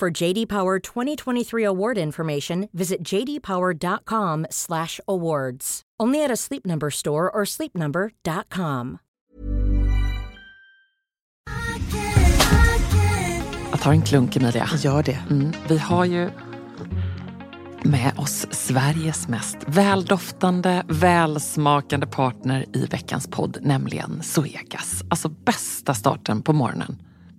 For JD Power 2023 award information, visit jdpower.com/awards. Only at a Sleep Number store or sleepnumber.com. Jag tar en klunk Emilia. Gör det. Mm, vi har ju med oss Sveriges mest väldoftande, välsmakande partner i veckans podd, nämligen Zoegas. Alltså bästa starten på morgonen.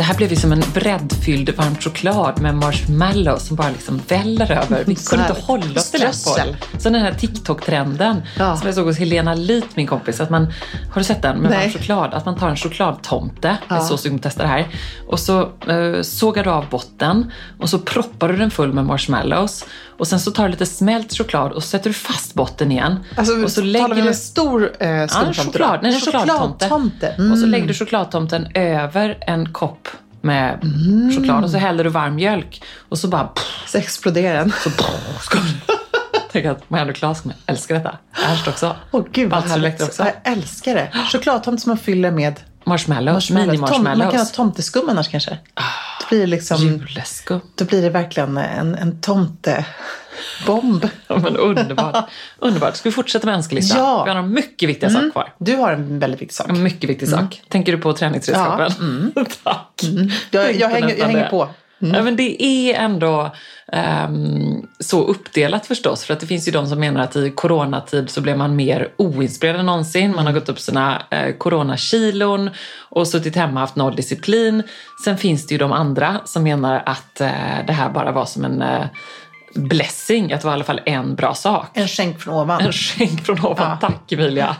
Det här blev ju som en breddfylld varm choklad med marshmallow som bara liksom väller över. Vi kunde inte hålla oss till den. Så den här TikTok-trenden Ja. som jag såg hos Helena Lit, min kompis. Att man, har du sett den med Nej. varm choklad? Att man tar en chokladtomte, jag är så sugen på att testa det här. Och så eh, sågar du av botten och så proppar du den full med marshmallows. Och sen så tar du lite smält choklad och så sätter du fast botten igen. Alltså, och så talar lägger vi om du en stor eh, Ja, en skumtomte choklad, nej, en chokladtomte. chokladtomte. Och så Mm. lägger du chokladtomten över en kopp med choklad och så häller du varm mjölk och så bara Så exploderar den. Tänk att Marianne Claes kommer älska detta. Ernst också. Åh gud vad härligt. Också. Jag älskar det. Chokladtomte som man fyller med Marshmallows, marshmallows. Tom, man kan ha mini-marshmallows. tomteskum annars kanske. Då blir det liksom... Juleskum. Då blir det verkligen en, en tomtebomb. Ja, men underbart. underbart. Ska vi fortsätta med önskelistan? Ja. Mm. Vi har några mycket viktiga saker kvar. Du har en väldigt viktig sak. En mycket viktig sak. Tänker du på träningsredskapen? Tack. Jag, Tänkte jag, hänger, jag hänger på. Ja, men det är ändå ehm, så uppdelat förstås. För att det finns ju de som menar att i coronatid så blev man mer oinspirerad än någonsin. Man har gått upp sina eh, coronakilon och suttit hemma och haft noll disciplin. Sen finns det ju de andra som menar att eh, det här bara var som en eh, blessing. Att det var i alla fall en bra sak. En skänk från ovan. En skänk från ovan. Ja. Tack Emilia.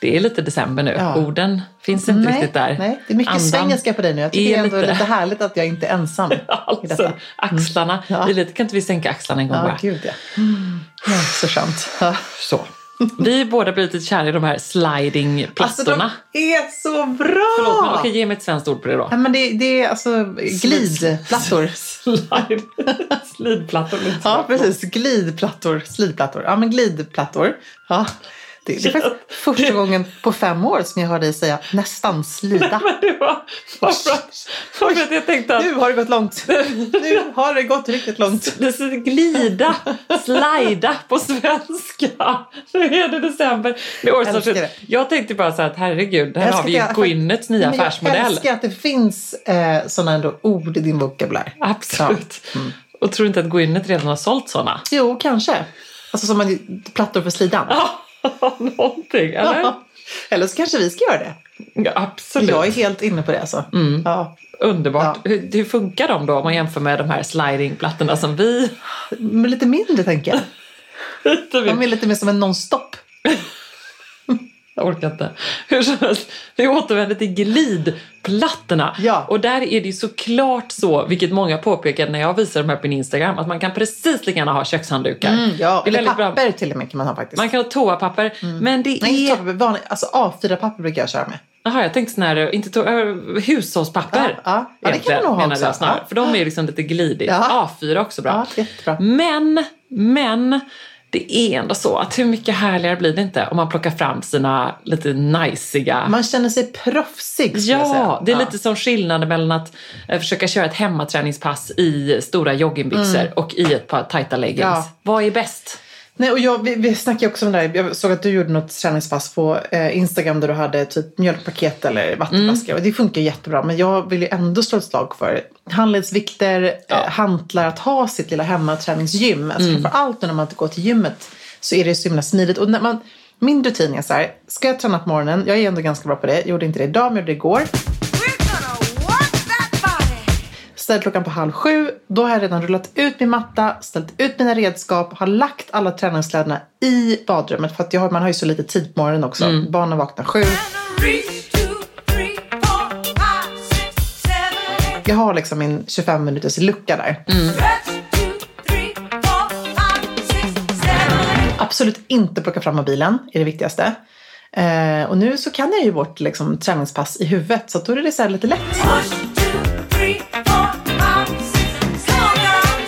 Det är lite december nu. Ja. Orden finns inte riktigt där. nej, det är mycket Andan svengelska på dig nu. Jag tycker är det är ändå lite- lite härligt att jag inte är ensam Alltså, detta. axlarna. Ja. Är lite, kan inte vi sänka axlarna en gång Ja, bara? gud ja. ja. Så. Ja. Så. Vi är båda blivit lite kära i de här Alltså slidingplattorna. de är så bra! Förlåt, men okej, ge mig ett svenskt ord på det då. Nej, men det, det är alltså glidplattor. Slide. Slidplattor. Ja, precis. Glidplattor. Slidplattor. Ja, men glidplattor. Ja. Det, det är faktiskt första gången på fem år som jag hör dig säga nästan slida. Men det var var för att, var för att jag tänkte att Nu har det gått långt. Nu har det gått riktigt långt. det glida, slida på svenska. Nu är det december. Det är det. Jag tänkte bara så här att herregud, här Jag har vi ju jag- Gwyneths nya Men Jag affärsmodell. älskar att det finns eh, sådana ändå ord i din vokabulär. Absolut. Och tror inte att Gwyneth redan har sålt sådana? Jo, kanske. Alltså som en plattor för slidan. Ja, någonting. Eller? Ja. Eller så kanske vi ska göra det. Ja, absolut. Jag är helt inne på det alltså. Ja. Underbart. Hur, hur funkar de då om man jämför med de här slidingplattorna som vi... Men lite mindre tänker jag. De är lite mer som en nonstop. Jag orkar inte. Hur som helst, vi återvänder till glidplattorna. Ja. Och där är det ju såklart så, vilket många påpekade när jag visade de här på min Instagram, att man kan precis lika gärna ha kökshanddukar. Mm, ja, det är eller väldigt bra. papper till och med kan man ha faktiskt. Man kan ha toapapper, men det Nej, är... vanlig, alltså A4-papper brukar jag köra med. Jaha, jag tänkte sån här, inte to... äh, hushållspapper. Ja, ja. Ja, det kan man nog ha också. snarare. Ja. För de är liksom lite glidigt. Ja. A4 också bra. Ja, jättebra. Men, men det är ändå så att hur mycket härligare blir det inte om man plockar fram sina lite najsiga Man känner sig proffsig skulle jag säga. Ja, det är lite som skillnaden mellan att eh, försöka köra ett hemmaträningspass i stora joggingbyxor och i ett par tajta leggings. Mm. Ja. Vad är bäst? Nej, och jag, vi, vi snackade också om det här. Jag såg att du gjorde något träningspass på eh, Instagram där du hade typ mjölkpaket eller vattenflaska. Mm. Och det funkar jättebra. Men jag vill ju ändå slå ett slag för handledsvikter, eh, hantlar, att ha sitt lilla hemmaträningsgym. Alltså Mm. Framförallt när man inte går till gymmet så är det så himla smidigt. Och när man, min rutin är så här, ska jag träna på morgonen, jag är ändå ganska bra på det, jag gjorde inte det idag men jag gjorde det igår. Ställde klockan på halv sju. Då har jag redan rullat ut min matta, ställt ut mina redskap, har lagt alla träningskläderna i badrummet. För att jag har, man har ju så lite tid på morgonen också. Barnen vaknar sju. Jag har liksom min 25 minuters lucka där. Eight. Absolut inte plocka fram mobilen, är det viktigaste. Eh, och nu så kan jag ju bort liksom, träningspass i huvudet. Så då är det så lite lätt.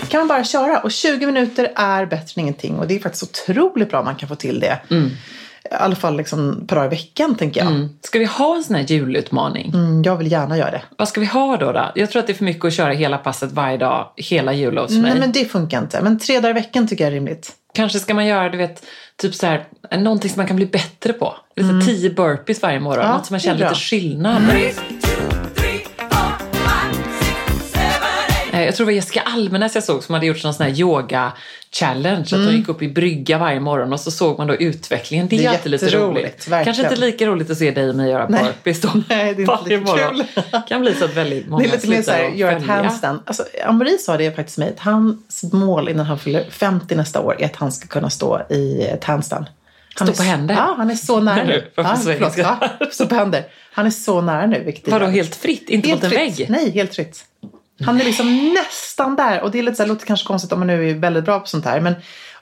Kan man bara köra. Och 20 minuter är bättre än ingenting. Och det är faktiskt otroligt bra om man kan få till det. I alla fall liksom par dagar i veckan tänker jag. Ska vi ha en sån här julutmaning? Mm, jag vill gärna göra det. Vad ska vi ha då, då? Jag tror att det är för mycket att köra hela passet varje dag, hela jullov för mig. Nej men det funkar inte. Men tre dagar i veckan tycker jag är rimligt. Kanske ska man göra, du vet, typ så här, någonting som man kan bli bättre på. Lite tio burpees varje morgon. Ja, Något som man känner lite skillnad. Reach Jag tror det var Jessica Almenäs jag såg som hade gjort någon sån här yoga-challenge. Att hon gick upp i brygga varje morgon och så såg man då utvecklingen. Det är, Det är alltid lite roligt. verkligen. Kanske inte lika roligt att se dig och mig göra burpees då. Nej, det är inte lika morgon. kul. kan bli så att väldigt många Det är lite mer såhär, att göra ett handstand. Alltså, Amori sa det faktiskt mig, att hans mål innan han fyller 50 nästa år är att han ska kunna stå i ett handstand. Han Stå på händer? Ja, han är så nära nu. nu, ja, förlåt, ja, stå på händer. Han är så nära nu, vilket Vadå helt fritt? Inte Helt mot en fritt. vägg? Nej, helt fritt. Han är liksom nästan där. Och det är lite så här, låter kanske konstigt om man nu är väldigt bra på sånt här. Men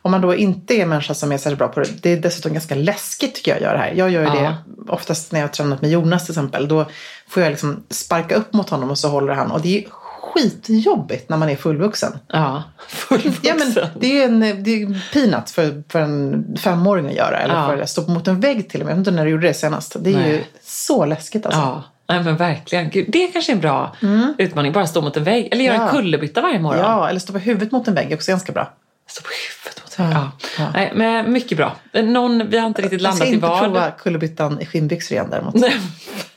om man då inte är en människa som är särskilt bra på det. Det är dessutom ganska läskigt tycker jag att göra det här. Jag gör ju Ja. det oftast när jag har tränat med Jonas till exempel. Då får jag liksom sparka upp mot honom och så håller han. Och det är skitjobbigt när man är fullvuxen. Ja, fullvuxen. Ja, men det är ju en det är ju peanut för, för en femåring att göra. Eller Ja. för att stå mot en vägg till och med. Jag vet inte när du gjorde det senast. Det är ju Nej. så läskigt alltså. Ja, nej, men verkligen. Gud, det är kanske är en bra utmaning. Bara stå mot en vägg. Eller göra Mm. Ja. en kullerbytta varje morgon. Ja, eller stå på huvudet mot en vägg är också ganska bra. Stå på huvudet mot en vägg. Ja. Ja. Nej, men mycket bra. Någon, vi har inte riktigt Jag ska landat i inte vad. prova kullerbyttan i skinnbyxor igen däremot. Nej.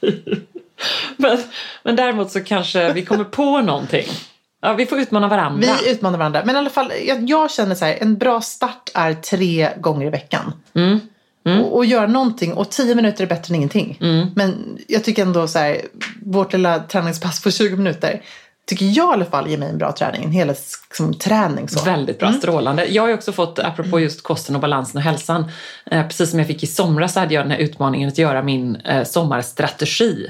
men, men däremot så kanske vi kommer på någonting. Ja, vi får utmana varandra. Vi utmanar varandra. Men i alla fall, jag, jag känner så här, en bra start är tre gånger i veckan. Mm. Och, och göra någonting. Och tio minuter är bättre än ingenting. Mm. Men jag tycker ändå så här, vårt lilla träningspass på 20 minuter. Tycker jag i alla fall ger mig en bra träning. En hel liksom, träning så. Väldigt bra, Mm. strålande. Jag har också fått, apropå just kosten och balansen och hälsan, eh, precis som jag fick i somras så hade jag den här utmaningen att göra min eh, sommarstrategi.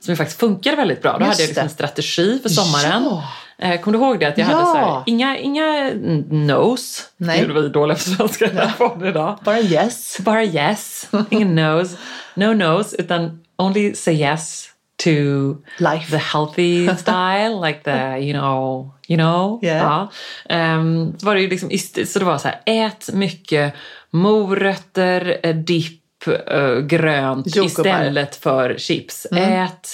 Som ju faktiskt funkade väldigt bra. Då Mm. Just hade jag liksom en strategi för sommaren. Ja. Eh, kommer du ihåg det? Att jag Ja. hade så här, inga, inga no's. Nej. Gjorde vi dåliga på svenska ja. på idag. Bara yes. Bara yes, ingen no's. No no's, utan only say yes to Life. the healthy style, like the, you know, you know. Yeah. Ja. Ehm, så var det ju liksom, så det var så här, ät mycket morötter, eh, dipp, eh, grönt Jordgubbar. istället för chips. Ät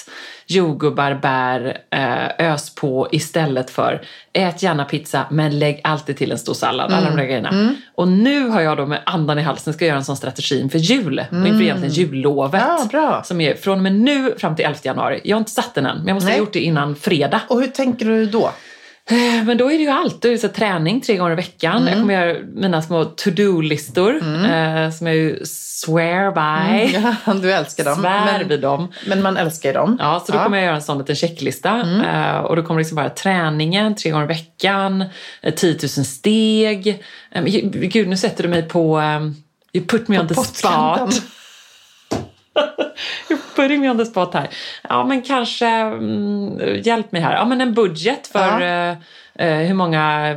jordgubbar, bär, eh, ös på istället för. Ät gärna pizza men lägg alltid till en stor sallad. Alla de där grejerna. Och nu har jag då med andan i halsen ska göra en sån strategi inför jul. Och inför egentligen jullovet. Ja. Som är från och med nu fram till 11 januari. Jag har inte satt den än men jag måste Nej. ha gjort det innan fredag. Och hur tänker du då? Eh, Men då är det ju allt. Då är det så träning tre gånger i veckan. Mm. Jag kommer göra mina små to-do-listor eh, som jag ju swear by. Ja, du älskar dem. Svär Mm. Men, vid dem. men man älskar ju dem. Ja, så då kommer jag göra en sån liten checklista. Mm. Eh, och då kommer det liksom vara träningen tre gånger i veckan, eh, 10 000 steg. Eh, gud, nu sätter du mig på... Um, you put me on the spot. You're putting me on the spot här. Ja, men kanske... Mm, hjälp mig här. Ja, men en budget för Ja. eh, eh, hur många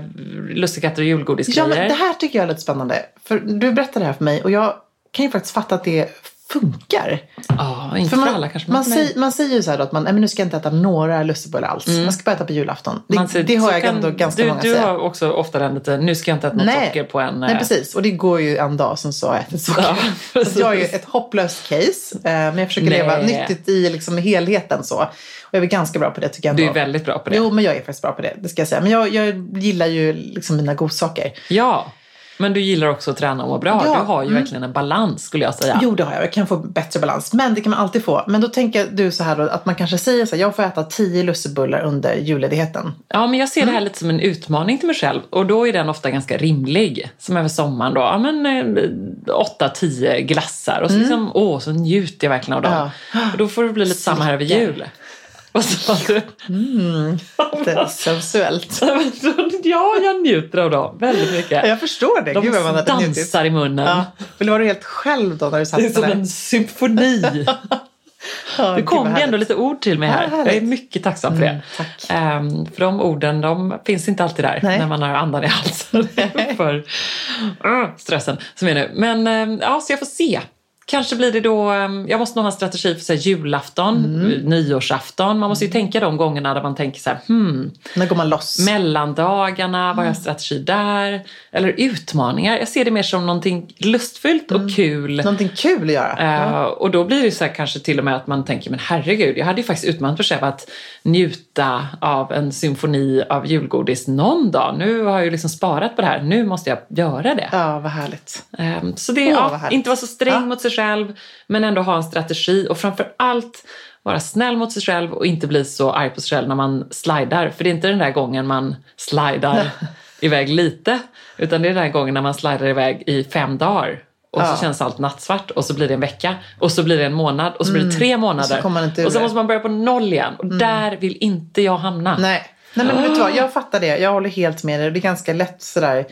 lussekatter och Ja, julgodisgrejer. men det här tycker jag är lite spännande. För du berättade det här för mig och jag kan ju faktiskt fatta att det funkar. Ja, inte för, man, alla kanske. man, för mig. säger, man säger ju så här då att man, nej, men nu ska jag inte äta några lussebullar alls. Man ska bara äta på julafton. Det, Man säger- det har jag kan- ändå ganska du, många Du säga. har också ofta den lite, nu ska jag inte äta något socker på en... Nej, eh, precis. Och det går ju en dag som så har jag ätit socker. Ja, jag är ju ett hopplöst case. eh, Men jag försöker Nej. leva nyttigt i liksom helheten så. Och jag är ganska bra på det tycker jag Du är ändå. väldigt bra på det. Jo, men jag är faktiskt bra på det. Det ska jag säga. Men jag, jag gillar ju liksom mina godsaker. Ja, men du gillar också att träna och må bra. Ja, Du har ju mm. verkligen en balans skulle jag säga. Jo, det har jag. Jag kan få bättre balans. Men det kan man alltid få. Men då tänker du så här då, att man kanske säger så här, jag får äta tio lussebullar under julledigheten. Ja, men jag ser det Mm. här lite som en utmaning till mig själv och då är den ofta ganska rimlig. Som över sommaren då, ja men eh, åtta, tio glassar och så liksom, åh, så njuter jag verkligen av dem. Mm. Ja. Och då får det bli lite samma här över jul. Vad sa du? Det är sensuellt. ja, jag njuter av dem väldigt mycket. Jag förstår det. De Gud man hade njutit. dansar i munnen. Ja. Eller var du helt själv då när du satt Det är som där? en symfoni. Nu gud, kom det ändå lite ord till mig här. härligt. jag är mycket tacksam för det. Mm, tack. Ehm, för de orden de finns inte alltid där Nej. när man har andan i halsen för uh, stressen som är nu. Men ehm, ja, så jag får se. Kanske blir det då, ehm, jag måste nog ha en strategi för så här, julafton, Mm. nyårsafton. Man måste ju tänka de gångerna där man tänker så här, hmm, När går man loss? mellandagarna, vad har Mm. jag strategi där? Eller utmaningar. Jag ser det mer som någonting lustfyllt Mm. och kul. Någonting kul att göra. Eh, och då blir det så här kanske till och med att man tänker, men herregud, jag hade ju faktiskt utmanat mig själv att njuta av en symfoni av julgodis någon dag. Nu har jag ju liksom sparat på det här, nu måste jag göra det. Ja, vad härligt. Eh, så det, Åh, ja, härligt. inte vara så sträng Ja. mot sig själv, men ändå ha en strategi och framför allt vara snäll mot sig själv och inte bli så arg på sig själv när man slidar. För det är inte den där gången man slidar iväg lite, utan det är den där gången när man slidar iväg i fem dagar. Och Ja. så känns allt nattsvart och så blir det en vecka och så blir det en månad och så blir det tre månader. Mm. inte ur och så det. Mm. måste man börja på noll igen. Och där vill inte jag hamna. Nej. Nej, men vet du vad? Jag fattar det. Jag håller helt med dig. Det är ganska lätt sådär.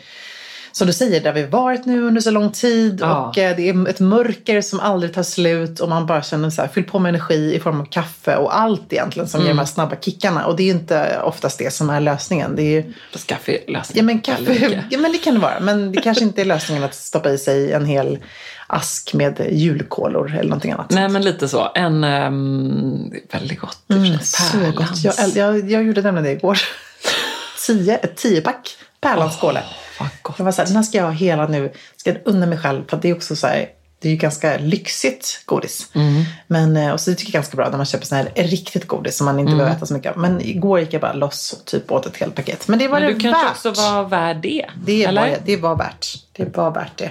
Som du säger, där vi varit nu under så lång tid Ja. och eh, det är ett mörker som aldrig tar slut och man bara känner så här, fyll på med energi i form av kaffe och allt egentligen som ger Mm. de här snabba kickarna. Och det är ju inte oftast det som är lösningen. Det är ju, Fast kaffe är lösningen. ja men kaffe, ja men det kan det vara. Men det kanske inte är lösningen att stoppa i sig en hel ask med julkolor eller någonting annat. Nej men lite så. En um, väldigt gott. Mm, så gott. Jag, jag, jag gjorde nämligen det igår. Tio, ett tiopack Pärlans skåle. Gott. Jag var så här, den här ska jag ha hela nu. Ska jag unna mig själv. För det är också så här, det är ju ganska lyxigt godis. Mm. Men, eh, och så det tycker jag är ganska bra när man köper sån här riktigt godis som man inte Mm. behöver äta så mycket av. Men igår gick jag bara loss och typ åt ett helt paket. Men det var Men det du kanske värt. också var värd det? det, eller? var, det var värt. Det var värt det.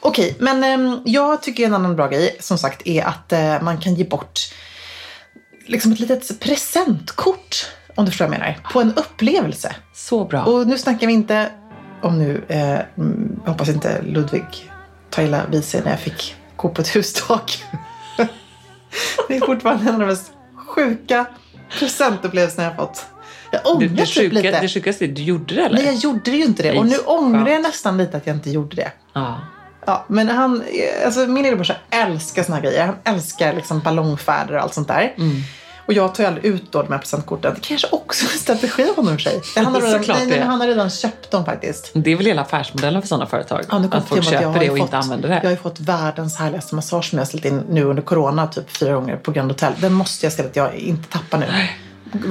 Okej, men ehm, jag tycker en annan bra grej som sagt är att eh, man kan ge bort liksom ett litet presentkort, om du förstår vad jag menar, på en upplevelse. Så bra. Och nu snackar vi inte om nu, eh, mm, jag hoppas inte Ludvig tar illa vid sig när jag fick gå på ett hustak. det är fortfarande en av de mest sjuka presentupplevelserna jag har fått. Jag ångrar det, typ lite. det sjukaste är, du gjorde det eller? Nej, jag gjorde det ju inte det. Och nu ångrar jag nästan lite att jag inte gjorde det. Ja. Ja, men han, alltså min lillebrorsa älskar såna här grejer. Han älskar liksom ballongfärder och allt sånt där. Mm. Och jag tar ju aldrig ut då de här presentkorten. Det kanske också är en strategi av honom i sig. Han har, redan, nej, nej, han har redan köpt dem faktiskt. Det är väl hela affärsmodellen för sådana företag? Ja, nu att folk att köper har det och fått, inte använder det. Jag har ju fått världens härligaste massage som jag har ställt in nu under corona typ fyra gånger på Grand Hotel. Den måste jag se att jag inte tappar nu.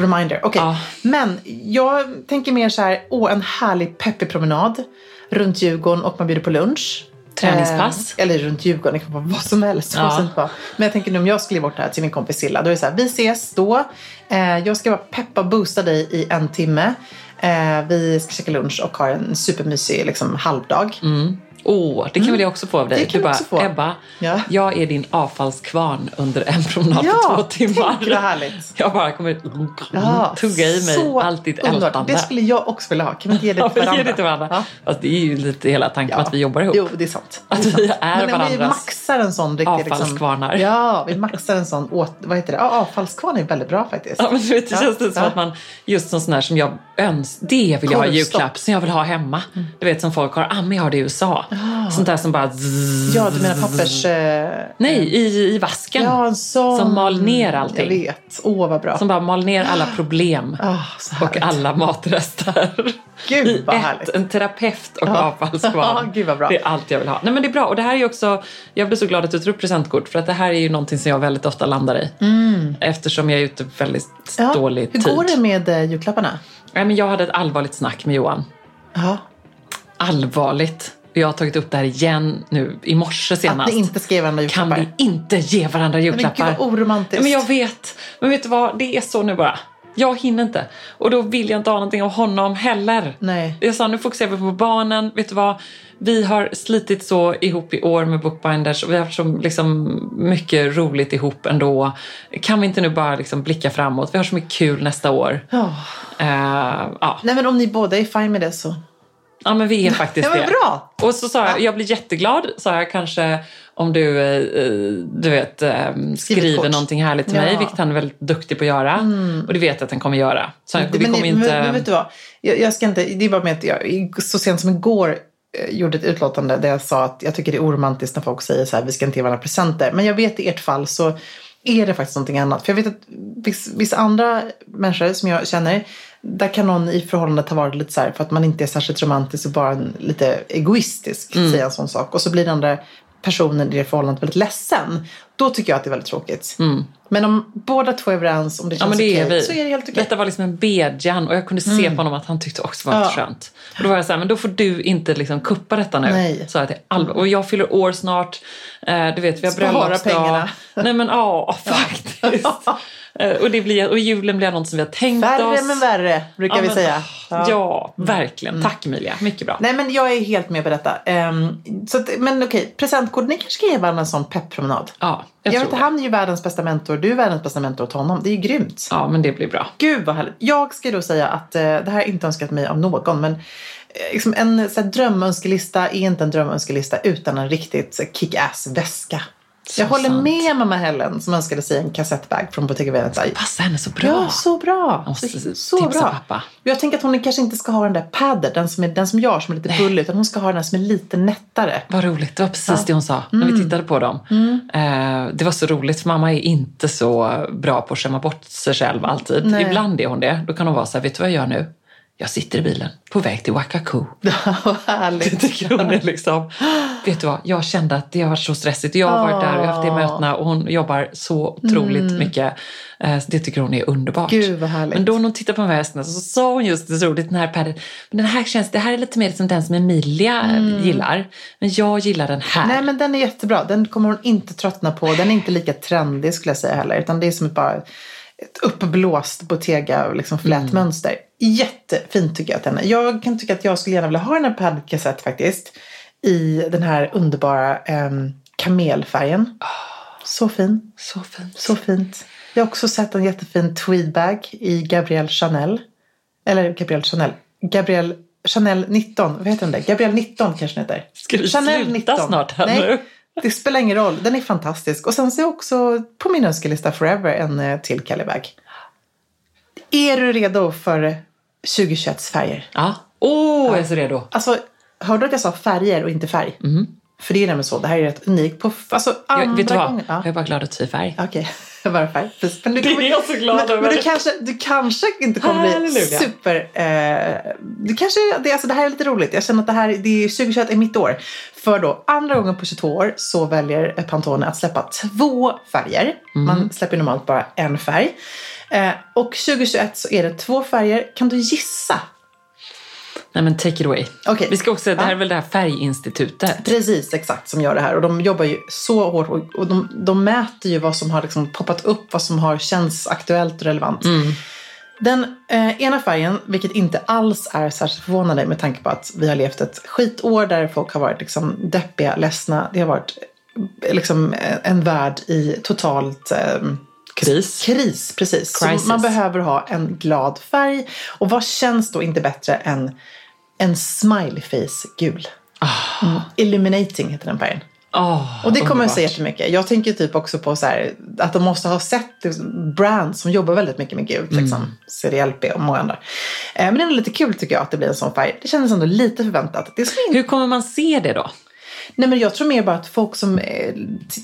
Reminder. Okej. Ja. Men jag tänker mer så här, åh en härlig peppig promenad runt Djurgården och man bjuder på lunch. Träningspass. Eh, eller runt Djurgården, det kan vara vad som helst. Ja. Bara. Men jag tänker nu om jag skulle ge bort det här till min kompis Silla. Då är det så här, vi ses då. Eh, jag ska bara peppa och boosta dig i en timme. Eh, vi ska käka lunch och ha en supermysig liksom, halvdag. Åh, det kan väl jag också få av dig? Mm. Det kan du bara, också få. Ebba, Ja. jag är din avfallskvarn under en promenad på Ja, två timmar. tänk vad härligt. Jag bara kommer Ja, tugga i mig allt ditt ältande. Det skulle jag också vilja ha. Kan vi inte ge det Ja, till varandra? det till varandra. Ja. Fast det är ju lite hela tanken med att vi jobbar ihop. Jo, det är sant. Att det är vi är Men om vi varandras maxar en sån riktig... avfallskvarnar. Liksom, ja, vi maxar en sån åt, vad heter det? Ja, avfallskvarn är väldigt bra faktiskt. Ja, men du vet, det Ja, känns det som ja. att man, just sån här som jag önskar, det vill jag ha i julklapp, som jag vill ha hemma. Du vet som folk har, Ami har det i USA. Sånt där som bara zzz, Ja, du menar pappers... Eh, Nej, i, i vasken. ja, sån. Som mal ner allting. Jag vet. Åh, vad bra. Som bara mal ner alla problem. Ah, och alla matrester. Gud, I vad ett, härligt. en terapeut och Ja. avfallskvarn. Gud, vad bra. Det är allt jag vill ha. Nej men det är bra. Och det här är också, jag blir så glad att du tar upp presentkort för att det här är ju någonting som jag väldigt ofta landar i. Eftersom jag är ute väldigt Ja, dålig Hur tid. går det med eh, julklapparna? Nej, men jag hade ett allvarligt snack med Johan. Ja, Allvarligt. Jag har tagit upp det här igen nu i morse senast. att ni inte ska ge varandra Kan julklappar. vi inte ge varandra Men julklappar? gud vad oromantiskt. Men jag vet. Men vet du vad? Det är så nu bara. Jag hinner inte. Och då vill jag inte ha någonting av honom heller. Nej. Jag sa nu fokuserar vi på barnen. Vet du vad? Vi har slitit så ihop i år med Bookbinders och vi har haft så liksom mycket roligt ihop ändå. Kan vi inte nu bara liksom blicka framåt? Vi har så mycket kul nästa år. Ja. Eh, ja. Nej, men om ni båda är fine med det så... ja, men vi är faktiskt men det. bra. Och så sa jag, jag blir jätteglad, sa jag kanske om du, eh, du vet, eh, skriver någonting härligt till mig, Ja. Mm. vilket han är väldigt duktig på att göra. Och det vet jag att han kommer göra. Så vi men, kommer ni- inte... men, men vet du vad? Jag, jag ska inte, det är bara med att jag så sent som igår eh, gjorde ett utlåtande där jag sa att jag tycker det är oromantiskt när folk säger så här, vi ska inte ge varandra presenter. Men jag vet i ert fall så är det faktiskt någonting annat. För jag vet att viss- vissa andra människor som jag känner, där kan någon i förhållandet ha varit lite så här, för att man inte är särskilt romantisk och bara en, lite egoistisk, Mm. säga en sån sak. Och så blir den andra personen i det förhållandet väldigt ledsen. Då tycker jag att det är väldigt tråkigt. Men om båda två är överens, om det Mm. Ja känns men det är okej, så är det helt okej. Detta var liksom en bedjan och jag kunde se på honom att han tyckte också var Ja. skönt. Och då var jag så här, men då får du inte liksom kuppa detta nu. Nej. Så att allvar. Och jag fyller år snart. Eh, du vet, vi har bröllopsdag. pengarna. Nej men ja, faktiskt. Eh, och, det blir, och julen blir något som vi har tänkt Värre oss. men värre, brukar Ja, vi men, säga. Ja, verkligen. Tack Emilia, mycket bra. Nej men jag är helt med på detta. Ehm, så att, men okej, presentkort. Ni kanske ska ge varandra en sån pepppromenad. Ja, Jag, jag, vet tror att det. han är ju världens bästa mentor. Du är världens bästa mentor åt honom. Det är ju grymt. Ja, men det blir bra. Gud vad härligt. Jag ska då säga att eh, det här är inte önskat mig av någon. Men eh, liksom en så här, drömönskelista är inte en drömönskelista utan en riktigt kick-ass väska. Jag håller sant. med mamma Helen som önskade sig en kassettbag från Bottega Veneta. Passar henne så bra. Ja, så bra. Jag måste så, så bra. pappa. Jag tänker att hon kanske inte ska ha den där padden, den som, är, den som jag som är lite bullig, utan hon ska ha den där som är lite nättare. Vad roligt, det var precis det hon sa när Mm. vi tittade på dem. Eh, det var så roligt för mamma är inte så bra på att skämma bort sig själv alltid. Nej. Ibland är hon det. Då kan hon vara så här, vet du vad jag gör nu? Jag sitter i bilen på väg till Wakako. Vad härligt. är liksom, vet du vad, jag kände att det har varit så stressigt. Jag har varit där och haft de mötena och hon jobbar så otroligt mycket. Eh, Det tycker hon är underbart. Mm. Gud, vad härligt. Men då när hon tittade på de här hästarna så sa hon just det så roligt, den här padden. Men den här känns, det här är lite mer som den som Emilia eh, gillar. Men jag gillar den här. Mm. Nej men den är jättebra. Den kommer hon inte tröttna på. Den är inte lika trendig skulle jag säga heller. Utan det är som ett bara ett uppblåst Bottega liksom flätmönster. Jättefint tycker jag att den är. Jag kan tycka att jag skulle gärna vilja ha den här padkassett faktiskt. I den här underbara um, kamelfärgen. Så fin. Så fint. Så fint. Jag har också sett en jättefin tweedbag i Gabrielle Chanel. Eller Gabrielle Chanel. Gabrielle Chanel 19. Vad heter den där? Gabrielle 19 kanske den heter. Ska du sluta snart här Nej, nu? Det spelar ingen roll. Den är fantastisk. Och sen så är också på min önskelista forever en eh, till Callibag. Är du redo för 2021s färger? Ja. Åh, jag är så redo. Alltså, hörde du att jag sa färger och inte färg? För det är nämligen så. Det här är rätt unikt. På, alltså, andra Jag, vet du vad? gången. Ja. Jag är bara glad att du är färg. Okej, bara färg. Men du Det är jag så glad men, över. Men du kanske, du kanske inte kommer bli Halleluja. super... Eh, du kanske, det, alltså, det här är lite roligt. Jag känner att det här det är 2021 är mitt år. För då andra gången på 22 år så väljer Pantone att släppa två färger. Mm. Man släpper normalt bara en färg. Eh, och 2021 så är det två färger. Kan du gissa? Nej men take it away. Okej. Vi ska också, det här är väl det här färginstitutet. Precis, exakt som gör det här. Och de jobbar ju så hårt och, och de, de mäter ju vad som har liksom poppat upp, vad som har känts aktuellt och relevant. Den eh, ena färgen, vilket inte alls är särskilt förvånande med tanke på att vi har levt ett skitår där folk har varit liksom deppiga, ledsna. Det har varit eh, liksom eh, en värld i totalt eh, Kris. Kris, precis. Crisis. Så man behöver ha en glad färg. Och vad känns då inte bättre än en smiley face gul? Mm. Illuminating heter den färgen. Åh, Och det kommer jag underbart. säga jättemycket. Jag tänker typ också på så här, att de måste ha sett brands som jobbar väldigt mycket med gult. Liksom. CDLP och många andra. Eh, men det är lite kul tycker jag att det blir en sån färg. Det kändes ändå lite förväntat. Det är som Hur kommer man se det då? Nej men jag tror mer bara att folk som eh,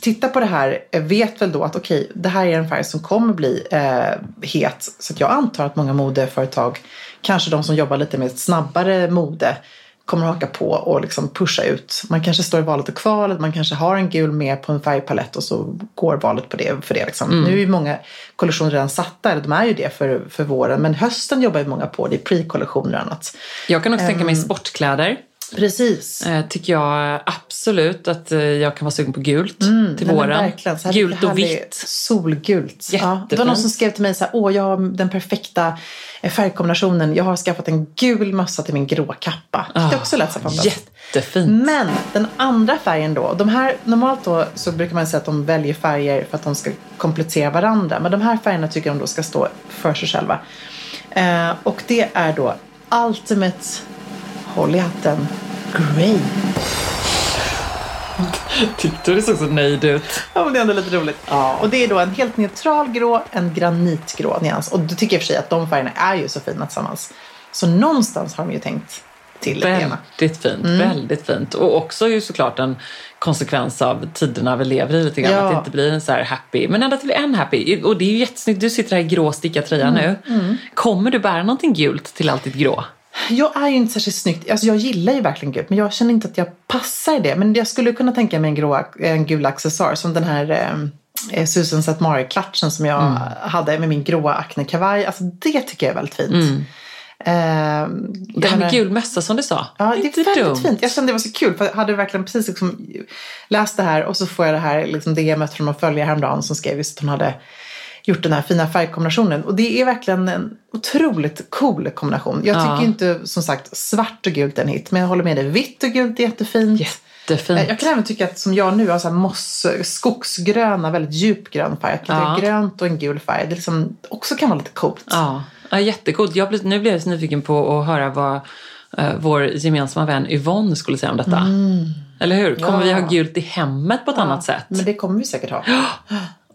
tittar på det här eh, vet väl då att okej, det här är en färg som kommer bli eh, het. Så jag antar att många modeföretag, kanske de som jobbar lite med snabbare mode, kommer haka på och liksom pusha ut. Man kanske står i valet och kvalet, man kanske har en gul med på en färgpalett och så går valet på det för det. Liksom. Nu är ju många kollektioner redan satta, eller de är ju det för, för våren. Men hösten jobbar ju många på, det är pre-kollektioner och annat. Jag kan också tänka mig sportkläder. Precis. Eh, tycker jag absolut att eh, jag kan vara sugen på gult till Mm, Nej, men våren. Gult och vitt. Solgult. Ja, det var någon som skrev till mig så här, åh jag har den perfekta eh, färgkombinationen. Jag har skaffat en gul mössa till min grå kappa. Ah, det också lät så fantastiskt. Jättefint. Men den andra färgen då, de här, normalt då så brukar man säga att de väljer färger för att de ska komplettera varandra. Men de här färgerna tycker de då ska stå för sig själva. Eh, och det är då Ultimate, håll i hatten, Grey. Tyckte du såg så nöjd ut? Ja, men det är ändå lite roligt. Och det är då en helt neutral grå, en granitgrå nyans. Och du tycker i och för sig att de färgerna är ju så fina tillsammans. Så någonstans har de ju tänkt till. Väldigt fint, Mm. väldigt fint. Och också ju såklart en konsekvens av tiderna vi lever i lite grann. Ja. Att det inte blir en så här happy, men det blir en happy. Och det är ju jättesnyggt, du sitter här i grå stickad tröja Mm. nu. Kommer du bära någonting gult till allt ditt grå? Jag är ju inte särskilt snyggt. Alltså jag gillar ju verkligen gult. Men jag känner inte att jag passar i det. Men jag skulle kunna tänka mig en, grå, en gul accessoar. Som den här eh, Susan Satmari-klatschen som jag Mm. hade med min gråa Acne-kavaj. Alltså det tycker jag är väldigt fint. Mm. Eh, Det här med gul mössa som du sa. Ja, det är väldigt dumt. fint. Jag kände det var så kul för jag hade verkligen precis liksom läst det här och så får jag det här liksom DMet från någon följare häromdagen som skrev just att hon hade gjort den här fina färgkombinationen. Och det är verkligen en otroligt cool kombination. Jag tycker Ja. inte som sagt svart och gult är en hit, men jag håller med dig. Vitt och gult är jättefint. Jättefint. Eh, Jag kan även tycka att som jag nu har så här moss, skogsgröna, väldigt djupgrön färg. Att Ja. ja. grönt och en gul färg. Det liksom också kan vara lite coolt. Ja, ja jättecoolt. Jag blir, nu blev jag så nyfiken på att höra vad eh, vår gemensamma vän Yvonne skulle säga om detta. Mm. Eller hur? Kommer Ja. vi ha gult i hemmet på ett annat sätt? Men det kommer vi säkert ha.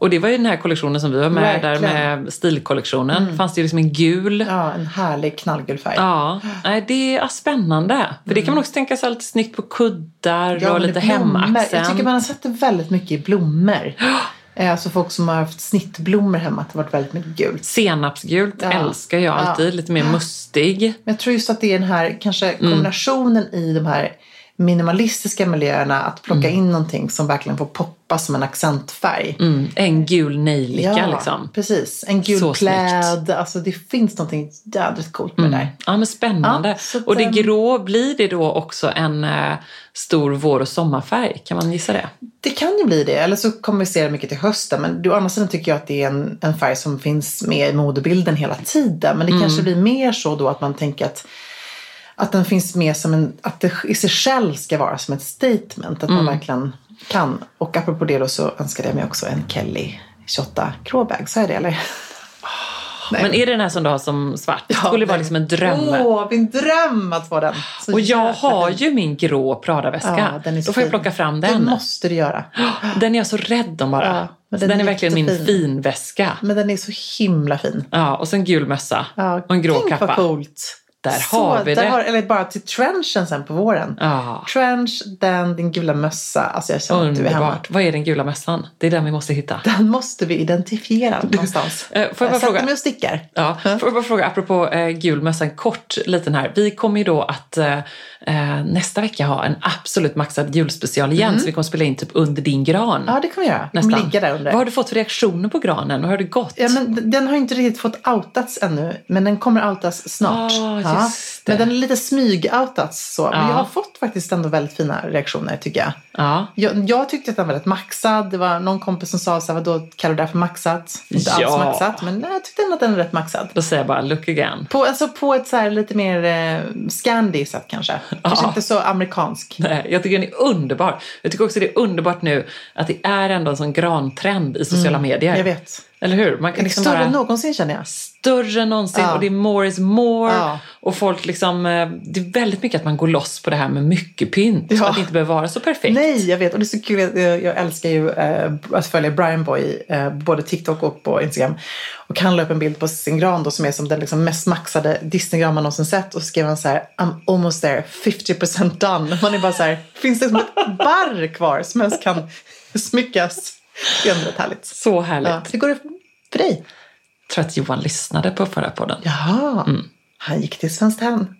Och det var ju den här kollektionen som vi var med där Verkligen. Mm. med stilkollektionen. fanns det ju liksom en gul. Ja, en härlig knallgul färg. Ja, nej, det är spännande. För det kan man också tänka sig lite snyggt på kuddar Mm. Ja, och lite hemaccent. Jag tycker man har sett det väldigt mycket i blommor. Eh, Alltså folk som har haft snittblommor hemma, att det har varit väldigt mycket gult. Senapsgult Ja. älskar jag alltid, Ja. lite mer mustig. Men jag tror just att det är den här kanske Mm. kombinationen i de här minimalistiska miljöerna. Att plocka in någonting som verkligen får poppa som en accentfärg. Mm, en gul nejlika liksom. precis. En gul Så pläd. Alltså det finns någonting jädrigt coolt med det där. Ja men spännande. Ja, och det grå, blir det då också en eh, stor vår och sommarfärg? Kan man gissa det? Det kan ju bli det. Eller så kommer vi se det mycket till hösten. Men å andra sidan tycker jag att det är en, en färg som finns med i modebilden hela tiden. Men det Mm. kanske blir mer så då att man tänker att att den finns med som en, att det i sig själv ska vara som ett statement. Att man Mm. verkligen kan. Och apropå det då så önskade jag mig också en Kelly 28 Crawbag. Sa jag det eller? Nej. Men är det den här som du har som svart? Det skulle vara den- liksom en dröm. Åh, min dröm att få den. Så och jag har fin. ju min grå Prada-väska. Ja, den Då får jag plocka fram Det den. måste du göra. Den är jag så rädd om bara. Ja, den den, är är verkligen min finväska. Men den är så himla fin. Ja, och så en gul mössa Ja, och en grå tänk kappa. vad coolt. Där Så, har vi det. Har, eller bara till trenchen sen på våren. Ja, Trench, den, din gula mössa. Alltså jag känner att du är hemma. underbart. Vad är den gula mössan? Det är den vi måste hitta. Den måste vi identifiera någonstans. Eh, får jag bara sätter fråga? mig och stickar. Ja, får jag bara fråga apropå eh, gul mössa, en kort liten här. Vi kommer ju då att eh, eh, nästa vecka ha en absolut maxad julspecial igen. Så vi kommer spela in typ under din gran. Mm. Ja, det kan vi göra. nästan. Nästan. Ligga där under. Vad har du fått för reaktioner på granen? Hur har det gått? Ja, men den har inte riktigt fått outats ännu, men den kommer outas snart. Ah, det. Men den är lite smyg-outats så. Men Ja. jag har fått faktiskt ändå väldigt fina reaktioner tycker jag. Ja. Jag, jag tyckte att den var väldigt maxad. Det var någon kompis som sa så här, vadå kallar du det här för maxat? Inte alls Ja. maxat, men nej, jag tyckte ändå att den är rätt maxad. Då säger jag bara look again. På, alltså på ett så här lite mer eh, Scandi sätt kanske. Kanske Ja. inte så amerikansk. Nej, jag tycker den är underbar. Jag tycker också det är underbart nu att det är ändå en sån grantrend i sociala medier. Mm. Jag vet. Eller hur? Man kan liksom Större bara... än någonsin känner jag. större än någonsin Ja. och det är more is more. Ja. Och folk liksom, eh, det är väldigt mycket att man går loss på det här med mycket pynt. Ja. Att det inte behöver vara så perfekt. Nej, jag vet. Och det är så kul. Jag, jag älskar ju eh, att följa Brian Boy, eh, både TikTok och på Instagram. Och han la upp en bild på sin gran då, som är som den liksom mest maxade Disney-gran man någonsin sett. Och så skrev han så här, I'm almost there, 50% done. Man är bara så här, finns det som ett barr kvar som ens kan smyckas? Det är ändå rätt härligt. Så härligt. Ja, hur går det för dig? Jag tror att Johan lyssnade på förra podden. Jaha, han gick till Svenskt Tenn.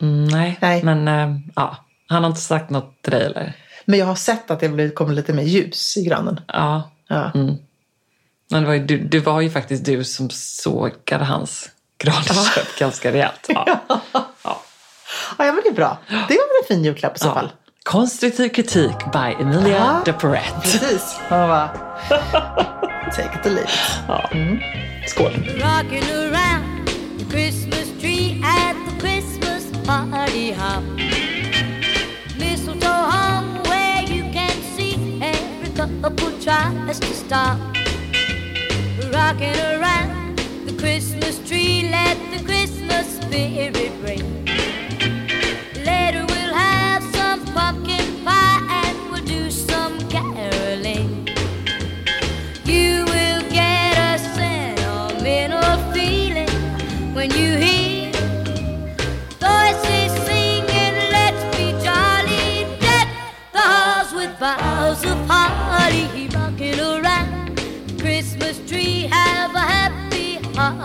Mm, nej. Nej. men eh, ja. Han har inte sagt något till dig eller? Men jag har sett att det kommer lite mer ljus i granen. Ja. Ja. Men det var ju, du, det var ju faktiskt du som sågade hans granköp ganska rejält. Ja. Ja, ja, men det är bra. Det var väl en fin julklapp i så Ja. fall. Konstruktiv kritik by Emilia Ja. de Perret. Precis. Man bara, take it or leave it. Ja. Mm. Skål. Rocking around the Christmas tree at the Christmas party hop. Mistletoe hung where you can see every couple tries to stop. Rocking around the Christmas tree, let the Christmas spirit ring.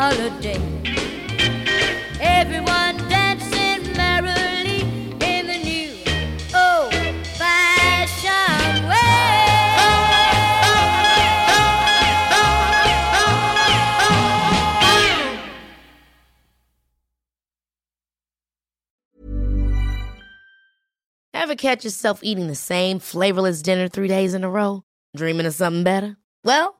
Holiday. Everyone dancing merrily in the new old-fashioned way. Ever catch yourself eating the same flavorless dinner three days in a row? Dreaming of something better? Well,